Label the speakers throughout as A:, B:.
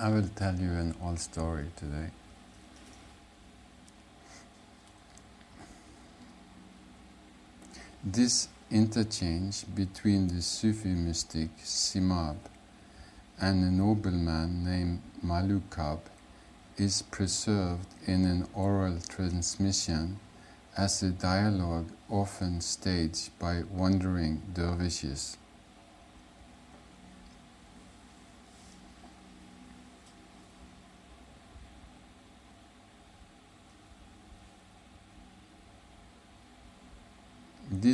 A: I will tell you an old story today. This interchange between the Sufi mystic Simab and a nobleman named Malukab is preserved in an oral transmission as a dialogue often staged by wandering dervishes.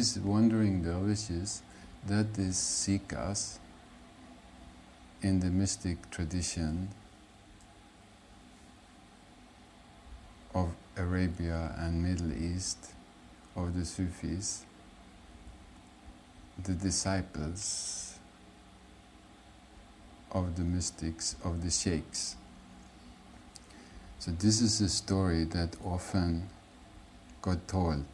A: These wandering dervishes, that is Sikhs in the mystic tradition of Arabia and Middle East, of the Sufis, the disciples of the mystics, of the sheikhs. So this is a story that often got told.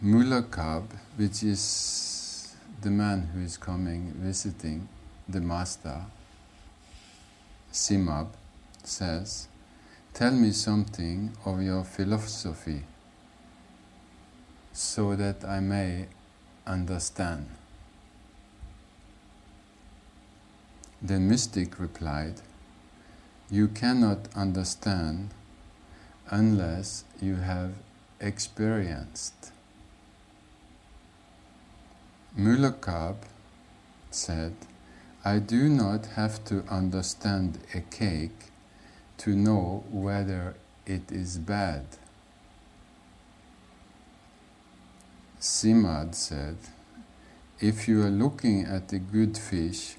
A: Mulakab, which is the man who is coming visiting the master, Simab, says, Tell me something of your philosophy so that I may understand. The mystic replied, You cannot understand unless you have experienced. Mulakab said, I do not have to understand a cake to know whether it is bad. Simab said, if you are looking at a good fish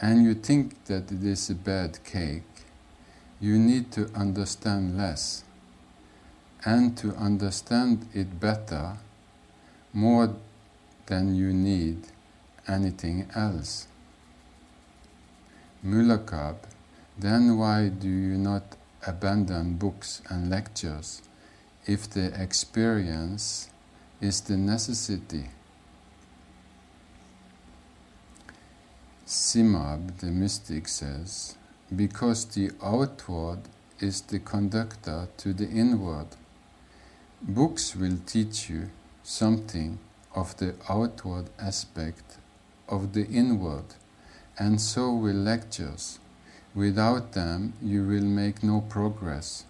A: and you think that it is a bad cake, you need to understand less. And to understand it better, more than you need anything else. Mulakab, then why do you not abandon books and lectures if the experience is the necessity? Simab, the mystic, says, because the outward is the conductor to the inward. Books will teach you something of the outward aspect of the inward, and so will lectures. Without them, you will make no progress.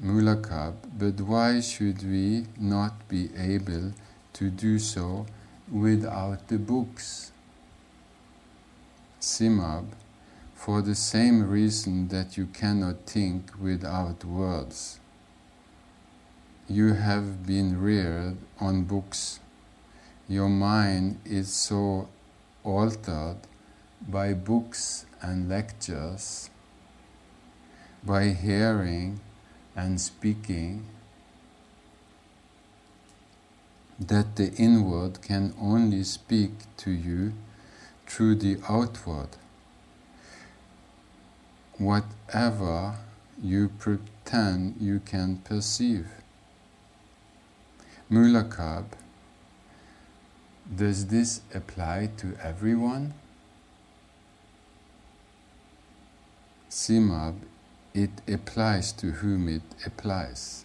A: Mulakab, but why should we not be able to do so without the books? Simab, for the same reason that you cannot think without words. You have been reared on books. Your mind is so altered by books and lectures, by hearing and speaking, that the inward can only speak to you through the outward. Whatever you pretend you can perceive. Mulakab, does this apply to everyone? Simab, it applies to whom it applies.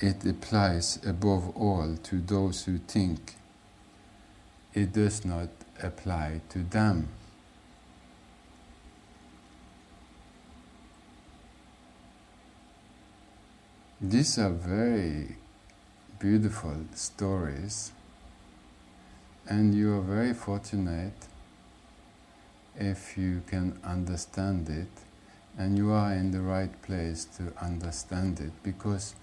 A: It applies above all to those who think. It does not apply to them. These are very beautiful stories, and you are very fortunate if you can understand it, and you are in the right place to understand it because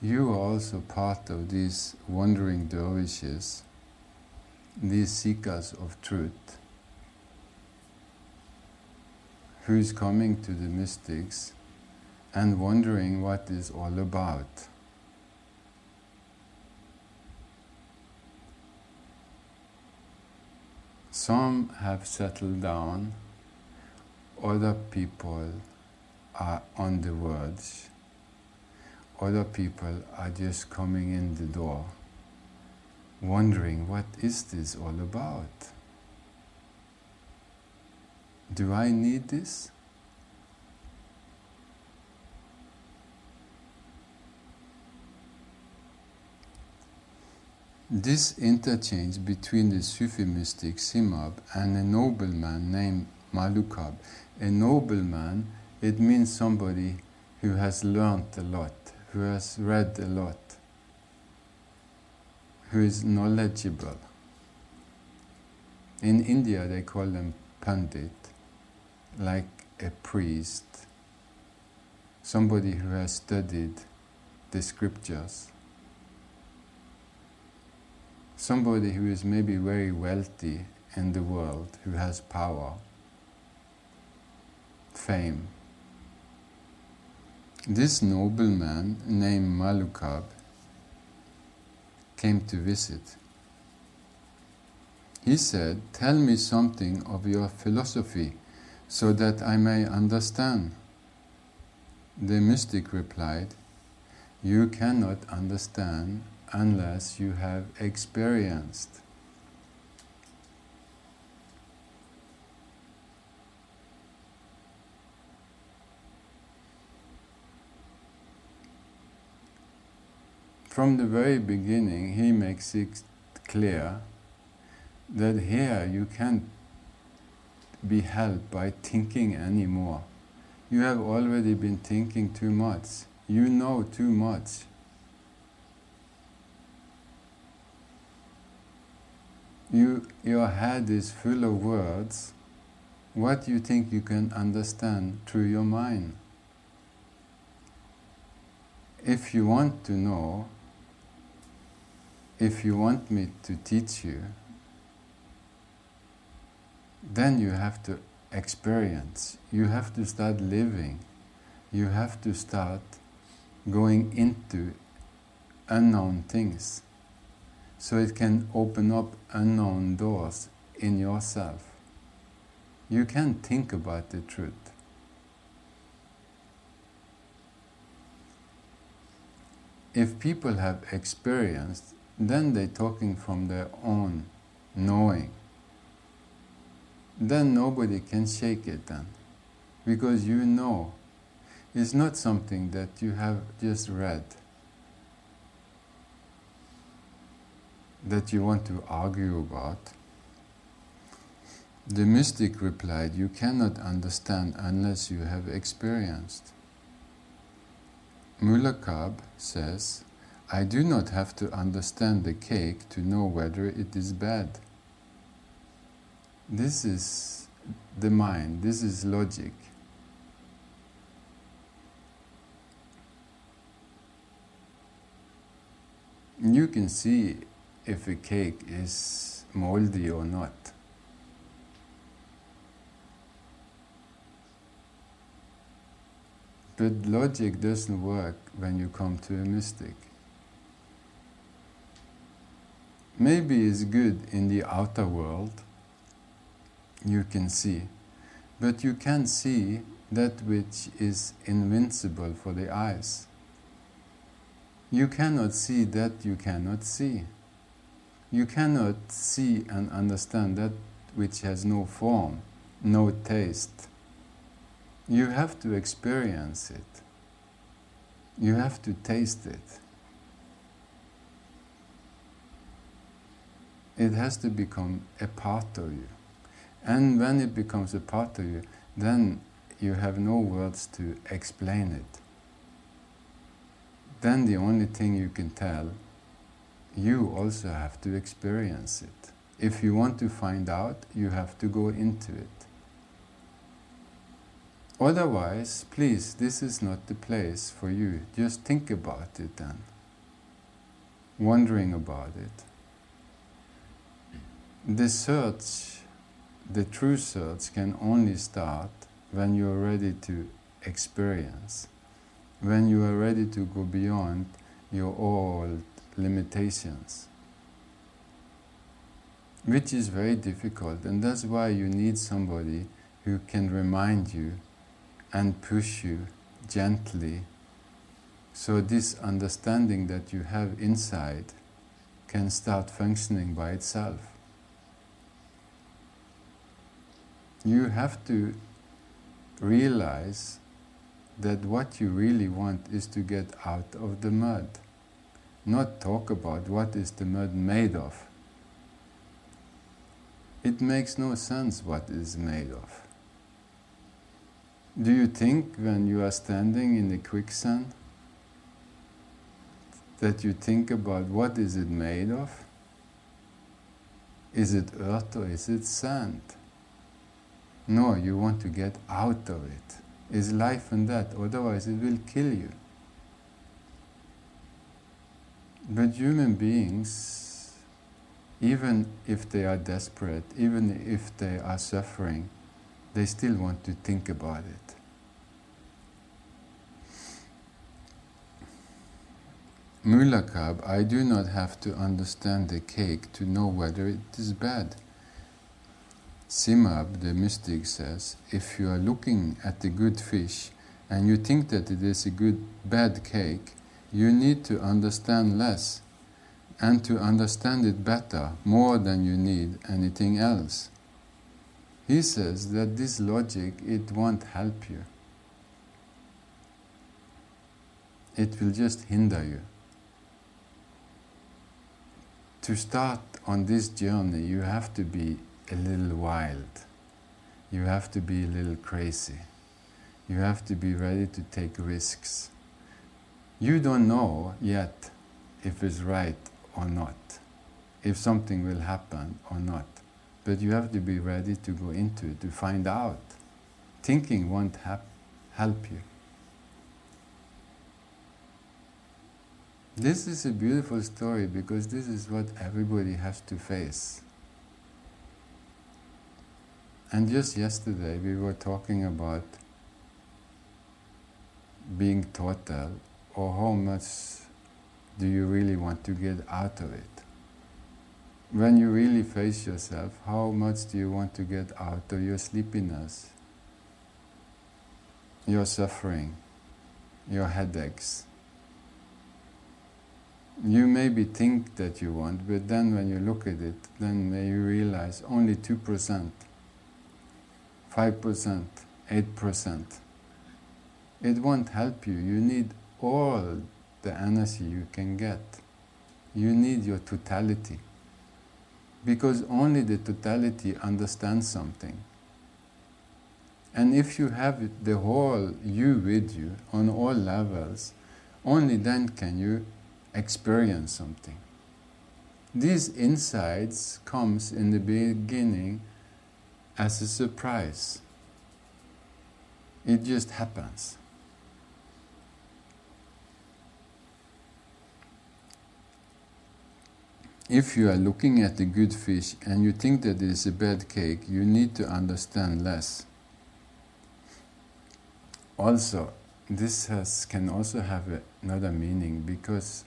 A: you are also part of these wandering dervishes, these seekers of truth, who is coming to the mystics and wondering what is all about. Some have settled down, other people are on the verge, other people are just coming in the door, wondering what is this all about? Do I need this? This interchange between the Sufi mystic Simab and a nobleman named Malukab. A nobleman, it means somebody who has learned a lot, who has read a lot, who is knowledgeable. In India, they call them Pandit, like a priest, somebody who has studied the scriptures somebody who is maybe very wealthy in the world, who has power, fame. This nobleman named Malukab came to visit. He said, Tell me something of your philosophy so that I may understand. The mystic replied, You cannot understand unless you have experienced. From the very beginning, he makes it clear that here you can't be helped by thinking anymore. You have already been thinking too much. You know too much. You, your head is full of words, what you think you can understand through your mind. If you want to know, if you want me to teach you, then you have to experience, you have to start living, you have to start going into unknown things so it can open up unknown doors in yourself. You can think about the truth. If people have experienced, then they're talking from their own knowing. Then nobody can shake it then. Because you know. It's not something that you have just read. That you want to argue about? The mystic replied, You cannot understand unless you have experienced. Mulakab says, I do not have to understand the cake to know whether it is bad. This is the mind, this is logic. You can see if a cake is moldy or not. But logic doesn't work when you come to a mystic. Maybe it's good in the outer world, you can see, but you can't see that which is invincible for the eyes. You cannot see that you cannot see. You cannot see and understand that which has no form, no taste. You have to experience it. You have to taste it. It has to become a part of you. And when it becomes a part of you, then you have no words to explain it. Then the only thing you can tell you also have to experience it. If you want to find out, you have to go into it. Otherwise, please, this is not the place for you. Just think about it then. Wondering about it. The search, the true search, can only start when you are ready to experience, when you are ready to go beyond your old limitations, which is very difficult, and that's why you need somebody who can remind you and push you gently. So this understanding that you have inside can start functioning by itself. You have to realize that what you really want is to get out of the mud, not talk about what is the mud made of. It makes no sense what is made of. Do you think when you are standing in the quicksand that you think about what is it made of? Is it earth or is it sand? No, you want to get out of it. Is life and death, otherwise it will kill you. But human beings, even if they are desperate, even if they are suffering, they still want to think about it. Mulakab, I do not have to understand the cake to know whether it is bad. Simab, the mystic, says if you are looking at the good fish and you think that it is a good bad cake, you need to understand less and to understand it better more than you need anything else. He says that this logic it won't help you. It will just hinder you to start on this journey, you have to be a little wild. You have to be a little crazy. You have to be ready to take risks. You don't know yet if it's right or not, if something will happen or not. But you have to be ready to go into it, to find out. Thinking won't help you. This is a beautiful story because this is what everybody has to face. And just yesterday we were talking about being total or how much do you really want to get out of it. When you really face yourself, how much do you want to get out of your sleepiness, your suffering, your headaches? you maybe think that you want, but then when you look at it, then may you realize only 2%, 5%, 8%. It won't help you. You need all the energy you can get. You need your totality. Because only the totality understands something. And if you have the whole you with you on all levels, only then can you experience something. These insights comes in the beginning as a surprise. It just happens. If you are looking at a good fish and you think that it is a bad cake, you need to understand less. Also, this has, can also have another meaning because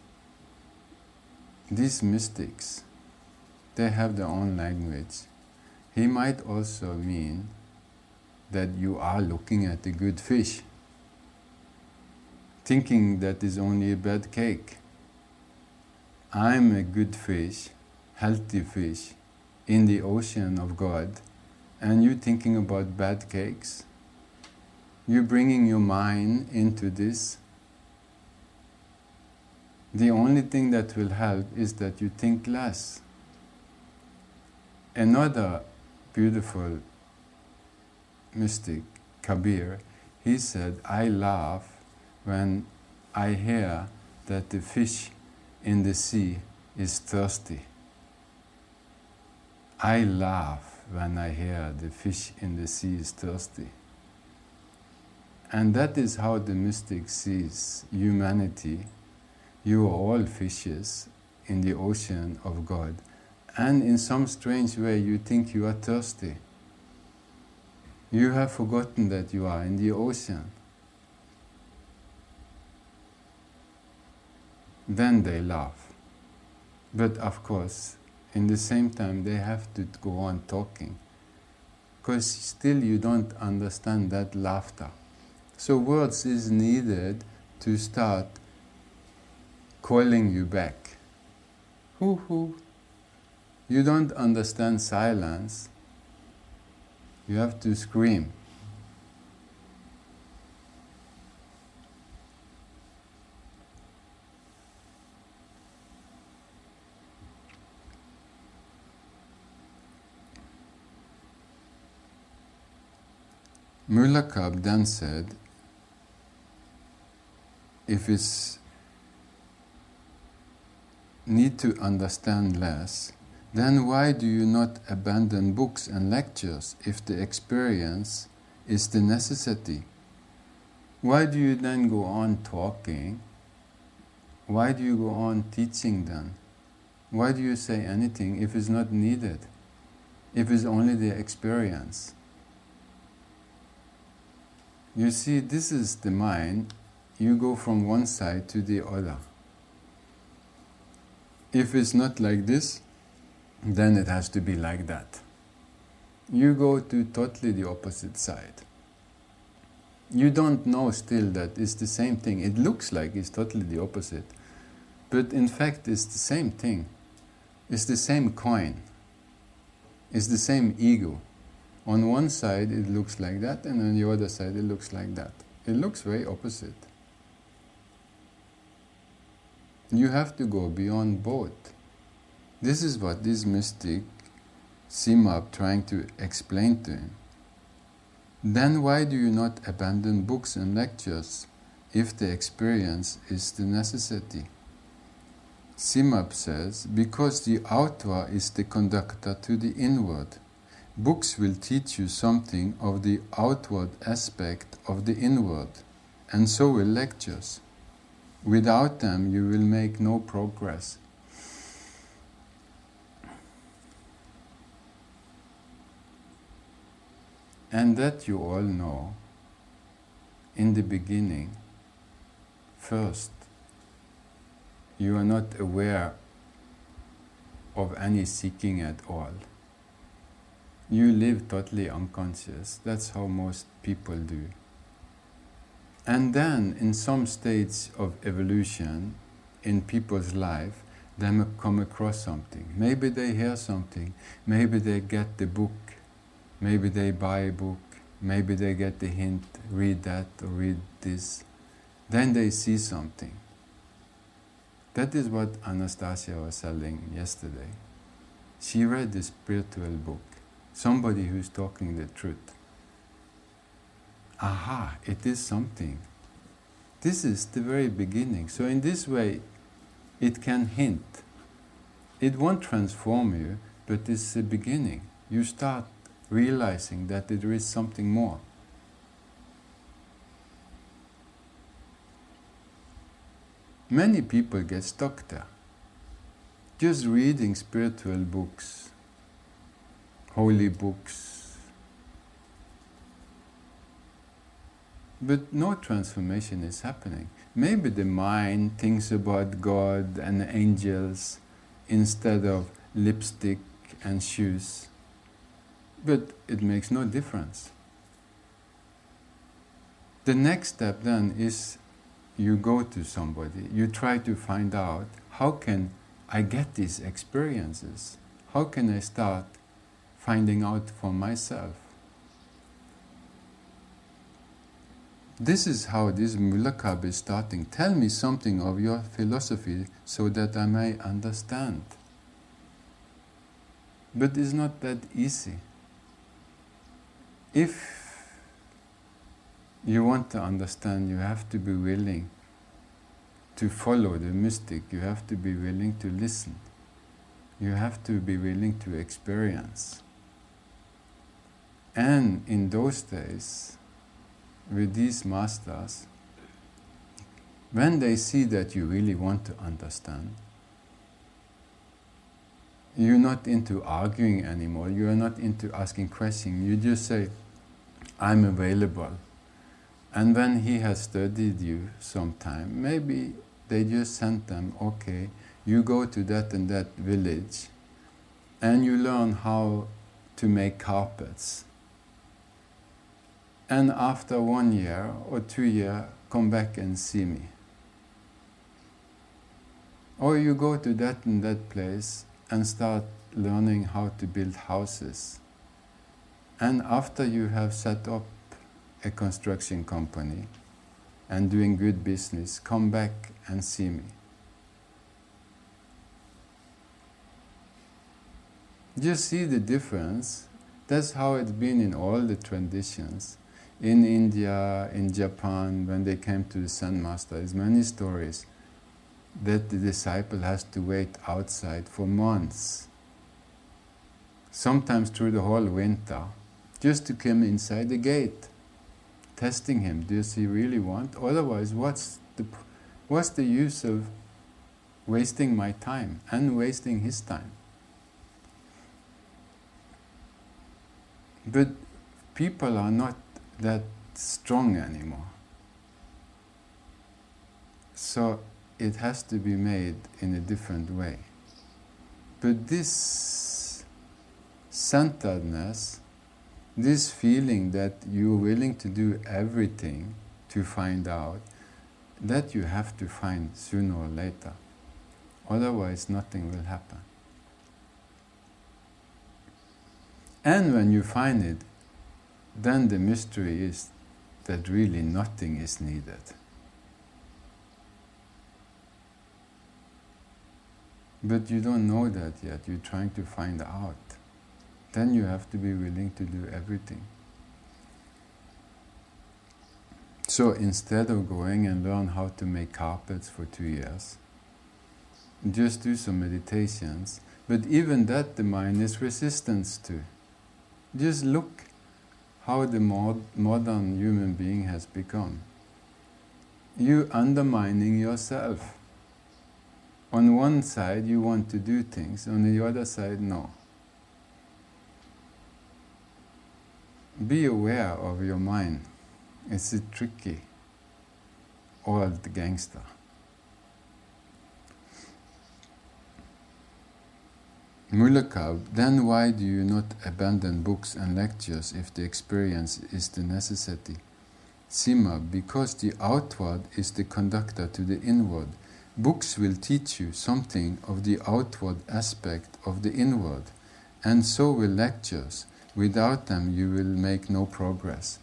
A: these mystics, they have their own language. He might also mean that you are looking at a good fish, thinking that is only a bad cake. I'm a good fish, healthy fish, in the ocean of God, and you thinking about bad cakes? You bringing your mind into this the only thing that will help is that you think less. Another beautiful mystic, Kabir, he said, I laugh when I hear that the fish in the sea is thirsty. I laugh when I hear the fish in the sea is thirsty. And that is how the mystic sees humanity you are all fishes in the ocean of God, and in some strange way you think you are thirsty. You have forgotten that you are in the ocean. Then they laugh. But of course, in the same time, they have to go on talking. Because still you don't understand that laughter. So, words is needed to start calling you back. Hoo hoo. You don't understand silence. You have to scream. Mullakab then said, if it's need to understand less, then why do you not abandon books and lectures if the experience is the necessity? Why do you then go on talking? Why do you go on teaching then? Why do you say anything if it's not needed? If it's only the experience? You see, this is the mind. You go from one side to the other. If it's not like this, then it has to be like that. You go to totally the opposite side. You don't know still that it's the same thing. It looks like it's totally the opposite. But in fact, it's the same thing. It's the same coin. It's the same ego. On one side it looks like that, and on the other side it looks like that. It looks very opposite. You have to go beyond both. This is what this mystic Simab trying to explain to him. Then why do you not abandon books and lectures if the experience is the necessity? Simab says, because the outward is the conductor to the inward. Books will teach you something of the outward aspect of the inward, and so will lectures. Without them, you will make no progress. And that you all know, in the beginning, first, you are not aware of any seeking at all you live totally unconscious. That's how most people do. And then, in some states of evolution in people's life, they come across something. Maybe they hear something. Maybe they get the book. Maybe they buy a book. Maybe they get the hint, read that or read this. Then they see something. That is what Anastasia was selling yesterday. She read the spiritual book somebody who's talking the truth. Aha, it is something. This is the very beginning. So, in this way, it can hint. It won't transform you, but it's the beginning. You start realizing that there is something more. Many people get stuck there. Just reading spiritual books, holy books. But no transformation is happening. Maybe the mind thinks about God and angels instead of lipstick and shoes. But it makes no difference. The next step then is you go to somebody, you try to find out how can I get these experiences? How can I start finding out for myself. This is how this mulakab is starting. Tell me something of your philosophy so that I may understand. But it's not that easy. If you want to understand, you have to be willing to follow the mystic, you have to be willing to listen, you have to be willing to experience. And in those days, with these masters, when they see that you really want to understand, you're not into arguing anymore, you are not into asking questions, you just say, I'm available. And when he has studied you sometime, maybe they just sent them, okay, you go to that and that village and you learn how to make carpets and after one year or two years, come back and see me. Or you go to that and that place and start learning how to build houses. And after you have set up a construction company and doing good business, come back and see me. You see the difference? That's how it's been in all the traditions. In India, in Japan, when they came to the Zen Master, there's many stories that the disciple has to wait outside for months, sometimes through the whole winter, just to come inside the gate, testing him. Does he really want? Otherwise, what's the, what's the use of wasting my time and wasting his time? But people are not that strong anymore. So it has to be made in a different way. But this centeredness, this feeling that you're willing to do everything to find out, that you have to find sooner or later. Otherwise, nothing will happen. And when you find it, then the mystery is that really nothing is needed. But you don't know that yet, you're trying to find out. Then you have to be willing to do everything. So instead of going and learn how to make carpets for two years, just do some meditations. But even that the mind is resistance to. Just look how the mod modern human being has become. You undermining yourself. On one side, you want to do things, on the other side, no. Be aware of your mind. It's a tricky old gangster. Mulakab, then why do you not abandon books and lectures if the experience is the necessity? Sima, because the outward is the conductor to the inward. Books will teach you something of the outward aspect of the inward, and so will lectures. Without them, you will make no progress.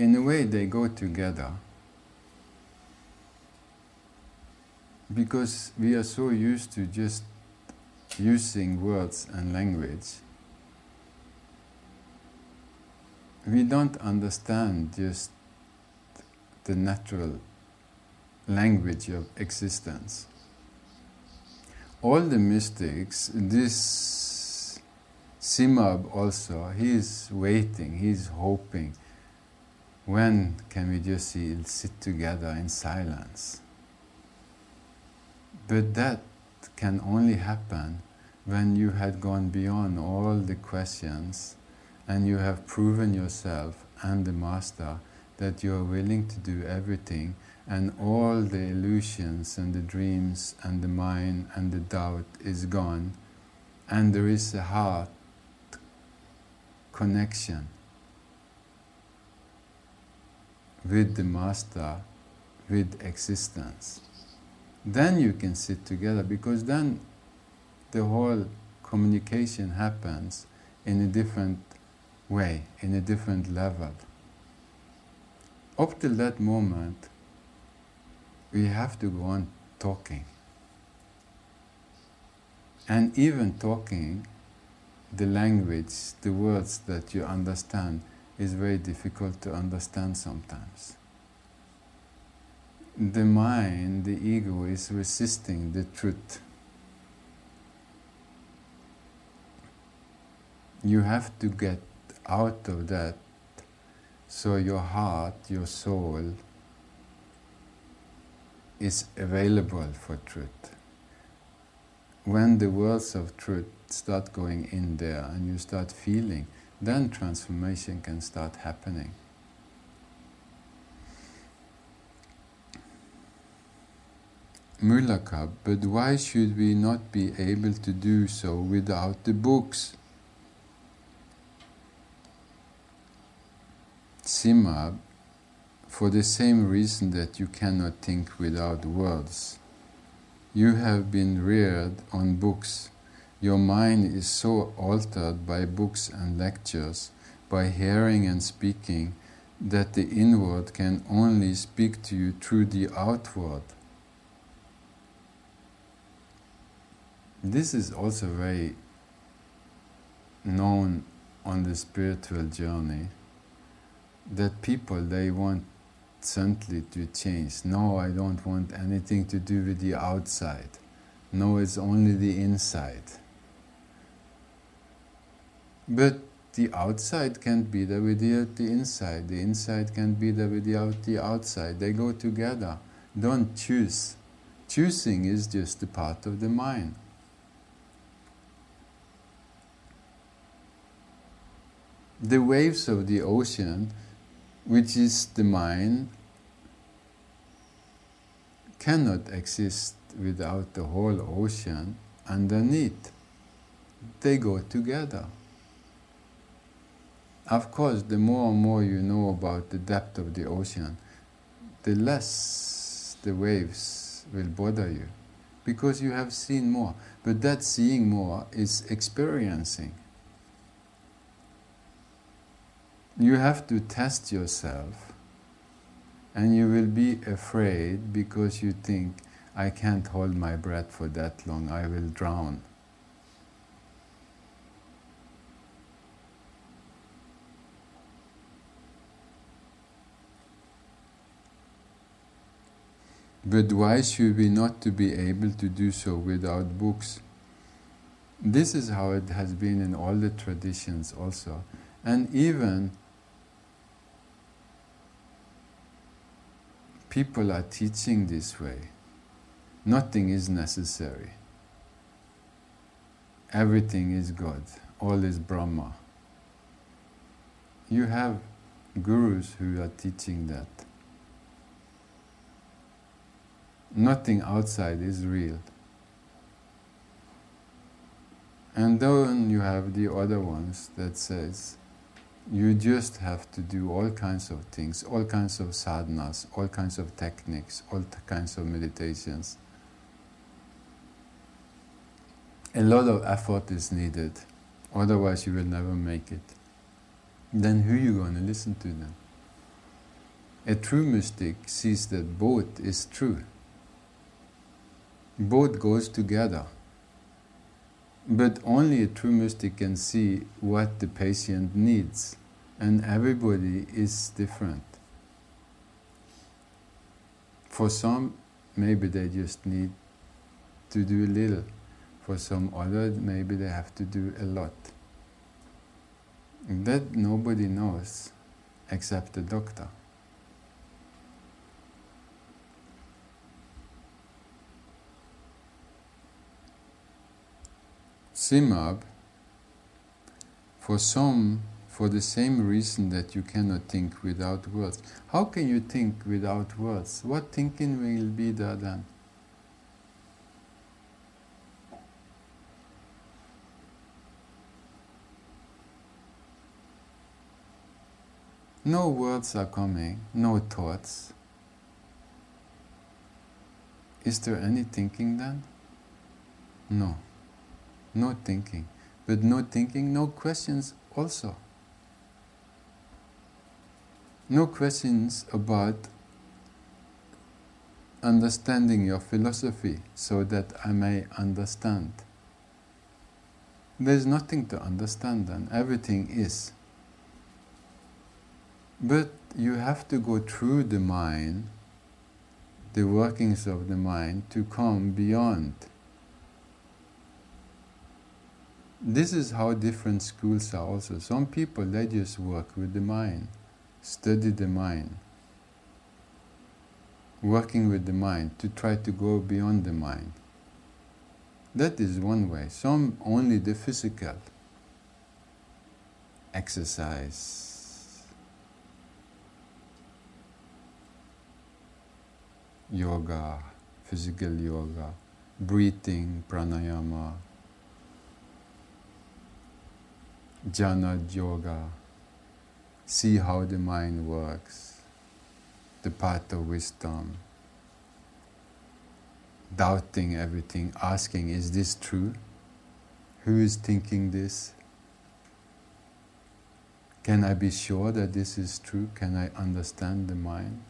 A: In a way they go together. Because we are so used to just using words and language we don't understand just the natural language of existence. All the mystics this simab also he is waiting he is hoping when can we just sit together in silence? But that can only happen when you had gone beyond all the questions and you have proven yourself and the Master that you are willing to do everything and all the illusions and the dreams and the mind and the doubt is gone and there is a heart connection with the Master, with existence. Then you can sit together because then the whole communication happens in a different way, in a different level. Up till that moment, we have to go on talking. And even talking, the language, the words that you understand, is very difficult to understand sometimes. The mind, the ego, is resisting the truth. You have to get out of that so your heart, your soul, is available for truth. When the words of truth start going in there and you start feeling, then transformation can start happening. Mulaka, but why should we not be able to do so without the books? Sima, for the same reason that you cannot think without words. You have been reared on books your mind is so altered by books and lectures, by hearing and speaking, that the inward can only speak to you through the outward. This is also very known on the spiritual journey that people they want certainly to change. No, I don't want anything to do with the outside. No, it's only the inside. But the outside can't be there without the inside. The inside can't be there without the outside. They go together. Don't choose. Choosing is just a part of the mind. The waves of the ocean which is the mind, cannot exist without the whole ocean underneath. They go together. Of course, the more and more you know about the depth of the ocean, the less the waves will bother you because you have seen more. But that seeing more is experiencing. you have to test yourself and you will be afraid because you think, I can't hold my breath for that long, I will drown. But why should we not to be able to do so without books? This is how it has been in all the traditions also. And even people are teaching this way. Nothing is necessary. Everything is God. All is Brahma. You have gurus who are teaching that. Nothing outside is real. And then you have the other ones that says you just have to do all kinds of things, all kinds of sadhanas, all kinds of techniques, all kinds of meditations. A lot of effort is needed, otherwise you will never make it. Then who are you going to listen to then? A true mystic sees that both is true. Both goes together. But only a true mystic can see what the patient needs and everybody is different. For some, maybe they just need to do a little. For some other, maybe they have to do a lot. That nobody knows except the doctor. Simab, for some for the same reason that you cannot think without words. How can you think without words? What thinking will be there then? No words are coming, no thoughts. Is there any thinking then? No. No thinking. But no thinking, no questions also no questions about understanding your philosophy so that I may understand. There's nothing to understand then, everything is. But you have to go through the mind, the workings of the mind, to come beyond. This is how different schools are also. Some people, they just work with the mind study the mind, working with the mind to try to go beyond the mind. That is one way. Some only the physical exercise, yoga, physical yoga, breathing, pranayama, jhana yoga see how the mind works, the path of wisdom, doubting everything, asking, Is this true? Who is thinking this? Can I be sure that this is true? Can I understand the mind?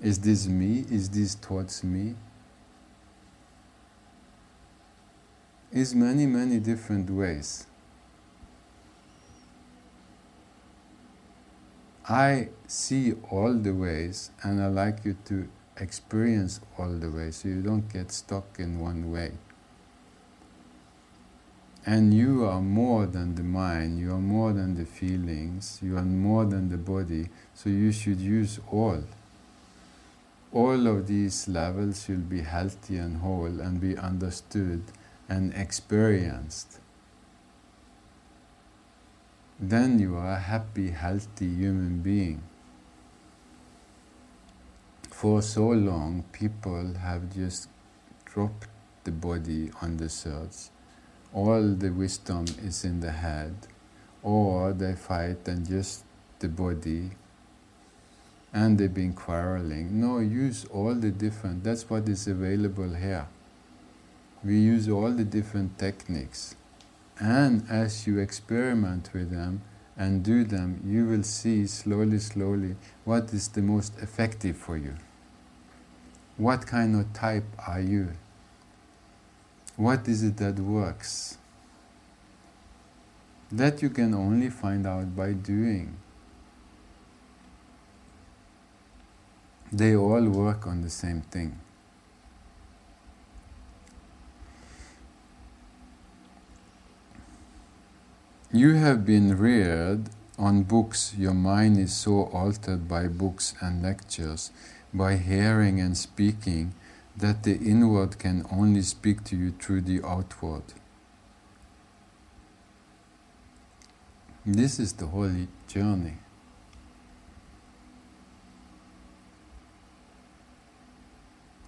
A: Is this me? Is this towards me? Is many, many different ways. I see all the ways and I like you to experience all the ways so you don't get stuck in one way. And you are more than the mind, you are more than the feelings, you are more than the body, so you should use all. All of these levels should be healthy and whole and be understood and experienced. Then you are a happy, healthy human being. For so long, people have just dropped the body on the search all the wisdom is in the head, or they fight and just the body, and they've been quarreling. No, use all the different, that's what is available here. We use all the different techniques. And as you experiment with them and do them, you will see slowly, slowly what is the most effective for you. What kind of type are you? What is it that works? That you can only find out by doing. They all work on the same thing. You have been reared on books, your mind is so altered by books and lectures, by hearing and speaking that the inward can only speak to you through the outward. This is the holy journey.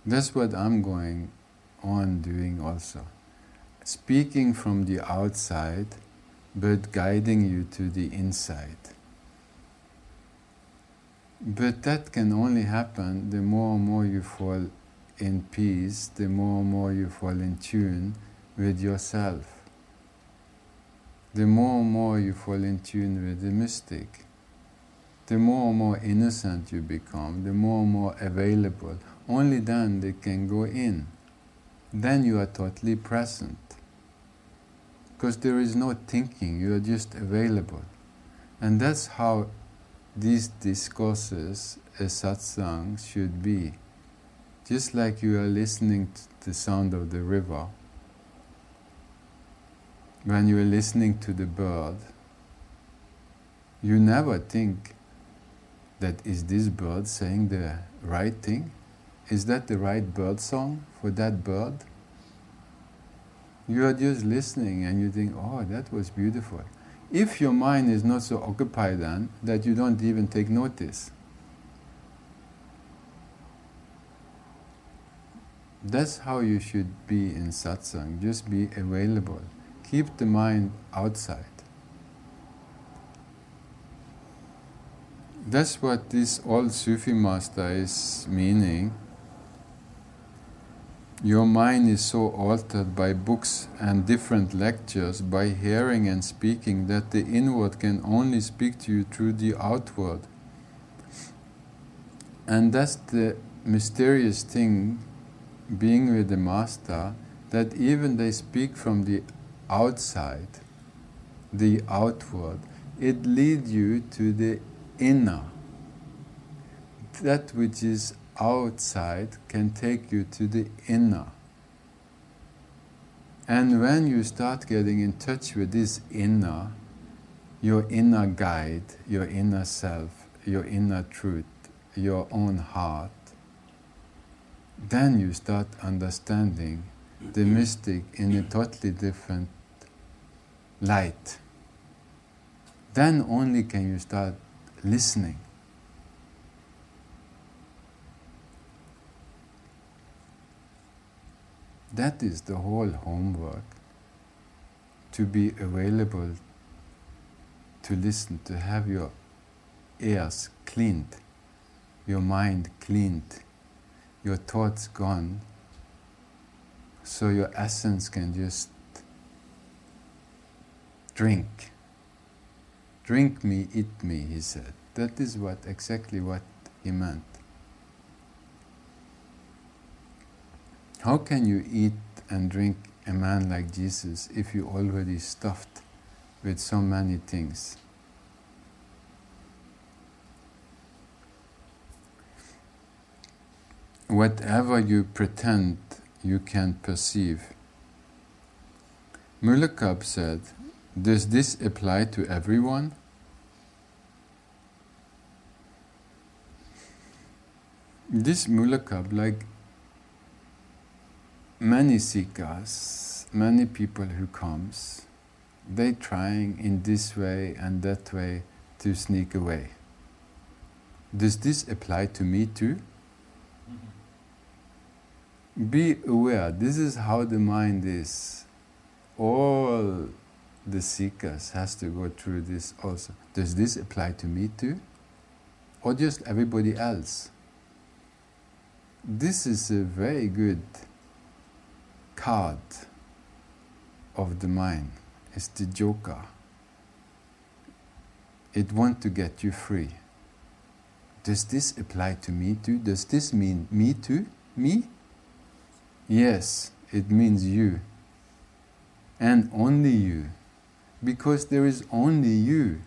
A: That's what I'm going on doing also. Speaking from the outside, but guiding you to the inside. But that can only happen the more and more you fall in peace, the more and more you fall in tune with yourself. The more and more you fall in tune with the mystic, the more and more innocent you become, the more and more available. Only then they can go in. Then you are totally present. Because there is no thinking, you are just available. And that's how these discourses, a satsang, should be just like you are listening to the sound of the river, when you are listening to the bird, you never think that is this bird saying the right thing? Is that the right bird song for that bird? You are just listening and you think, oh, that was beautiful. If your mind is not so occupied then that you don't even take notice, That's how you should be in satsang. Just be available. Keep the mind outside. That's what this old Sufi master is meaning. Your mind is so altered by books and different lectures, by hearing and speaking, that the inward can only speak to you through the outward. And that's the mysterious thing being with the Master that even they speak from the outside, the outward, it leads you to the inner. That which is outside can take you to the inner. And when you start getting in touch with this inner, your inner guide, your inner self, your inner truth, your own heart, then you start understanding the mystic in a totally different light. Then only can you start listening. That is the whole homework to be available to listen, to have your ears cleaned, your mind cleaned, your thoughts gone, so your essence can just drink. Drink me, eat me, he said. That is what exactly what he meant. How can you eat and drink a man like Jesus if you already stuffed with so many things? Whatever you pretend you can perceive. Mullakab said, Does this apply to everyone? This Mullakab, like many sikhs, many people who comes, they trying in this way and that way to sneak away. Does this apply to me too? Mm-hmm. Be aware, this is how the mind is. All the seekers has to go through this also. Does this apply to me too? Or just everybody else? This is a very good card of the mind. is the joker. It wants to get you free. Does this apply to me too? Does this mean me too? Me? Yes, it means you. And only you. Because there is only you.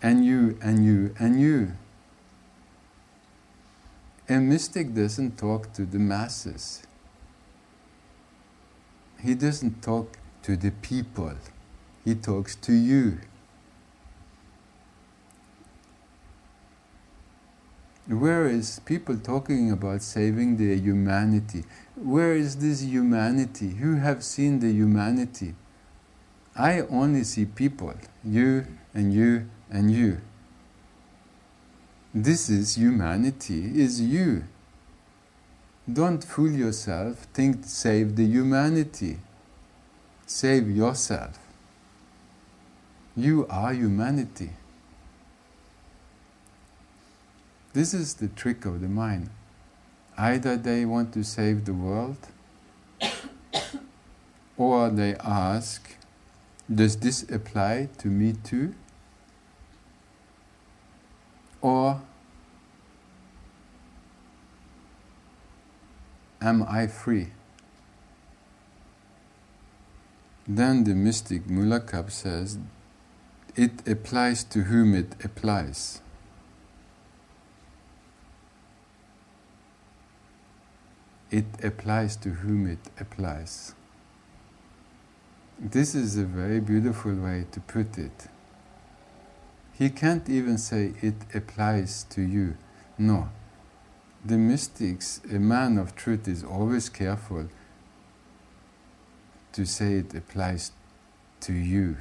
A: And you, and you, and you. A mystic doesn't talk to the masses. He doesn't talk to the people. He talks to you. Where is people talking about saving the humanity? Where is this humanity? Who have seen the humanity? I only see people, you and you and you. This is humanity, is you. Don't fool yourself, think save the humanity. Save yourself. You are humanity. This is the trick of the mind. Either they want to save the world, or they ask, Does this apply to me too? Or am I free? Then the mystic Mullakab says, it applies to whom it applies. It applies to whom it applies. This is a very beautiful way to put it. He can't even say it applies to you. No. The mystics, a man of truth, is always careful to say it applies to you.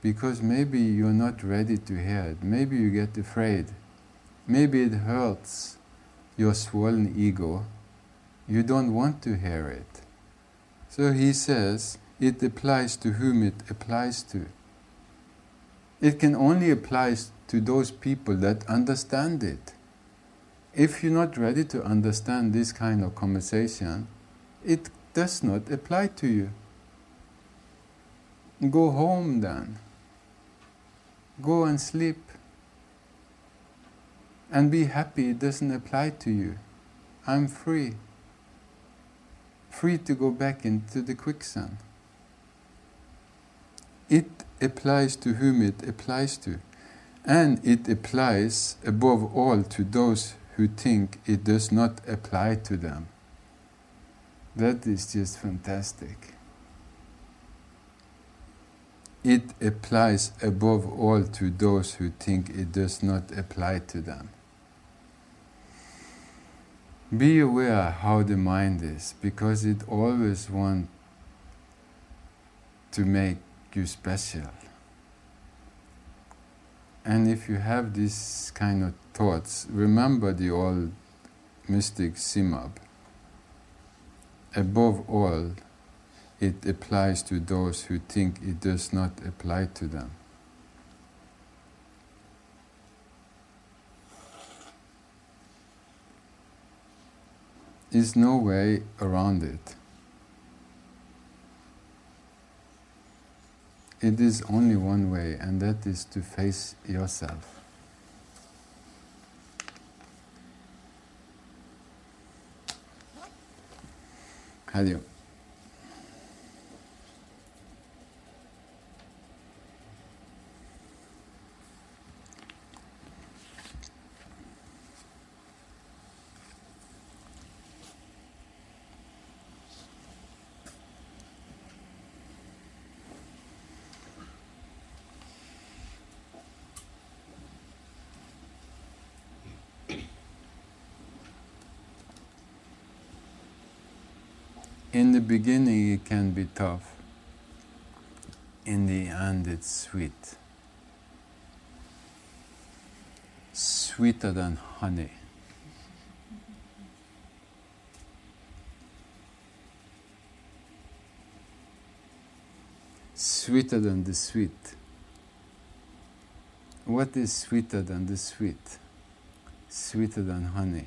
A: Because maybe you're not ready to hear it. Maybe you get afraid. Maybe it hurts your swollen ego. You don't want to hear it. So he says it applies to whom it applies to. It can only apply to those people that understand it. If you're not ready to understand this kind of conversation, it does not apply to you. Go home then. Go and sleep. And be happy it doesn't apply to you. I'm free. Free to go back into the quicksand. It applies to whom it applies to. And it applies above all to those who think it does not apply to them. That is just fantastic. It applies above all to those who think it does not apply to them. Be aware how the mind is because it always wants to make you special. And if you have these kind of thoughts, remember the old mystic Simab. Above all, it applies to those who think it does not apply to them. There's no way around it. It is only one way, and that is to face yourself. Hadi In the beginning, it can be tough. In the end, it's sweet. Sweeter than honey. Sweeter than the sweet. What is sweeter than the sweet? Sweeter than honey.